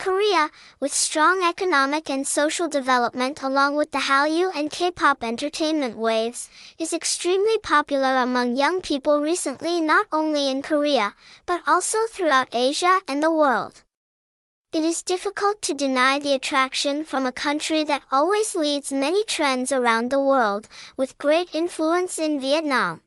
Korea, with strong economic and social development along with the Hallyu and K-pop entertainment waves, is extremely popular among young people recently not only in Korea, but also throughout Asia and the world. It is difficult to deny the attraction from a country that always leads many trends around the world, with great influence in Vietnam.